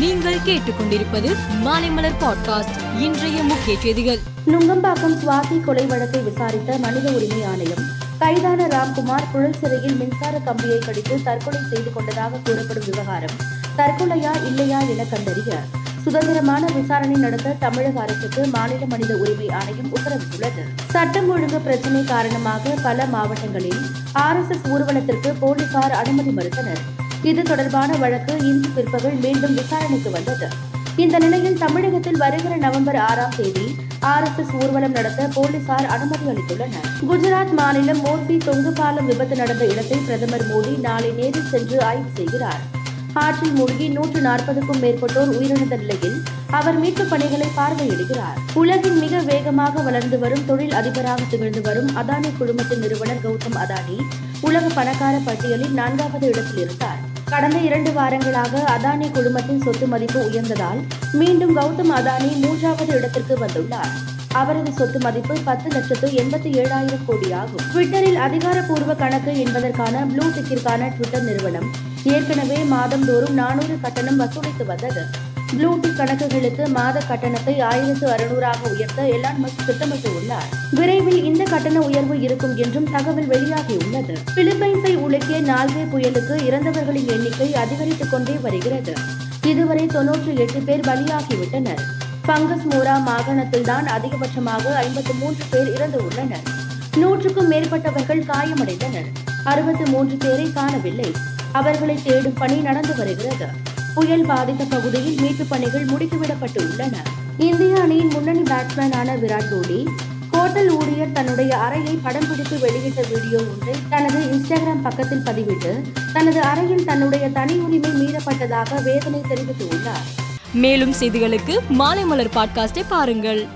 நீங்கள் கேட்டுக்கொண்டிருப்பது மாலைமலர் பாட்காஸ்ட் இன்றைய முக்கிய செய்திகள். நுங்கம்பாக்கம் சுவாதி கொலை வழக்கை விசாரித்த மனித உரிமை ஆணையம் கைதான ராம்குமார் புழல் சிறையில் மின்சார கம்பியை கடித்து தற்கொலை செய்து கொண்டதாக கூறப்படும் விவகாரம் தற்கொலையா இல்லையா என கண்டறிய சுதந்திரமான விசாரணை நடத்த தமிழக அரசுக்கு மாநில மனித உரிமை ஆணையம் உத்தரவிட்டுள்ளது. சட்டம் ஒழுங்கு பிரச்சினை காரணமாக பல மாவட்டங்களில் ஆர்எஸ்எஸ் ஊர்வலத்திற்கு போலீசார் அனுமதி மறுத்தனர். இது தொடர்பான வழக்கு இன்று பிற்பகல் மீண்டும் விசாரணைக்கு வந்தது. இந்த நிலையில் தமிழகத்தில் வருகிற நவம்பர் ஆறாம் தேதி ஆர்எஸ்எஸ் ஊர்வலம் நடத்த போலீசார் அனுமதி அளித்துள்ளனர். குஜராத் மாநிலம் மோர்பி தொங்கு பாலம் விபத்து நடந்த இடத்தை பிரதமர் மோடி நாளை நேரில் சென்று ஆய்வு செய்கிறார். ஆற்றில் மூழ்கி நூற்று நாற்பதுக்கும் மேற்பட்டோர் உயிரிழந்த நிலையில் அவர் மீட்பு பணிகளை பார்வையிடுகிறார். உலகின் மிக வேகமாக வளர்ந்து வரும் தொழில் அதிபராக திகழ்ந்து வரும் அதானி குழுமத்தின் நிறுவனர் கௌதம் அதானி உலக பணக்கார பட்டியலில் நான்காவது இடத்தில் இருந்தார். கடந்த இரண்டு வாரங்களாக அதானி குழுமத்தின் சொத்து மதிப்பு உயர்ந்ததால் மீண்டும் கௌதம் அதானி மூன்றாவது இடத்திற்கு வந்துள்ளார். அவரது சொத்து மதிப்பு பத்து லட்சத்து எண்பத்தி ஏழாயிரம் கோடி ஆகும் ட்விட்டரில் அதிகாரப்பூர்வ கணக்கு என்பதற்கான ப்ளூ டிக்கிற்கான ட்விட்டர் நிறுவனம் ஏற்கனவே மாதந்தோறும் நானூறு கட்டணம் வசூலித்து வந்தது. ப்ளூடூத் கணக்குகளுக்கு மாத கட்டணத்தை ஆயிரத்து அறுநூறாக உயர்த்த எலான் மஸ்க் திட்டமிட்டுள்ளார். விரைவில் இந்த கட்டண உயர்வு இருக்கும் என்றும் தகவல் வெளியாகியுள்ளது. பிலிப்பைன்ஸை உலுக்கிய நால்வே புயலுக்கு இறந்தவர்களின் எண்ணிக்கை அதிகரித்துக் கொண்டே வருகிறது. இதுவரை தொன்னூற்றி எட்டு பேர் பலியாகிவிட்டனர். பங்கஸ் மூரா மாகாணத்தில் தான் அதிகபட்சமாக ஐம்பத்து மூன்று பேர் இறந்து உள்ளனர். நூற்றுக்கும் மேற்பட்டவர்கள் காயமடைந்தனர். அறுபத்து மூன்று பேரை காணவில்லை. அவர்களை தேடும் பணி நடந்து வருகிறது. புயல் பாதித்த பகுதியில் மீட்பு பணிகள் முடுக்கிவிடப்பட்டுள்ளன. இந்திய அணியின் முன்னணி பேட்ஸ்மேனான விராட் கோலி ஹோட்டல் ஊழியர் தன்னுடைய அறையை படம் பிடித்து வெளியிட்ட வீடியோ ஒன்றை தனது இன்ஸ்டாகிராம் பக்கத்தில் பதிவிட்டு தனது அறையில் தன்னுடைய தனி உரிமை மீறப்பட்டதாக வேதனை தெரிவித்துள்ளார். மேலும் செய்திகளுக்கு மாலை மலர் பாட்காஸ்டை பாருங்கள்.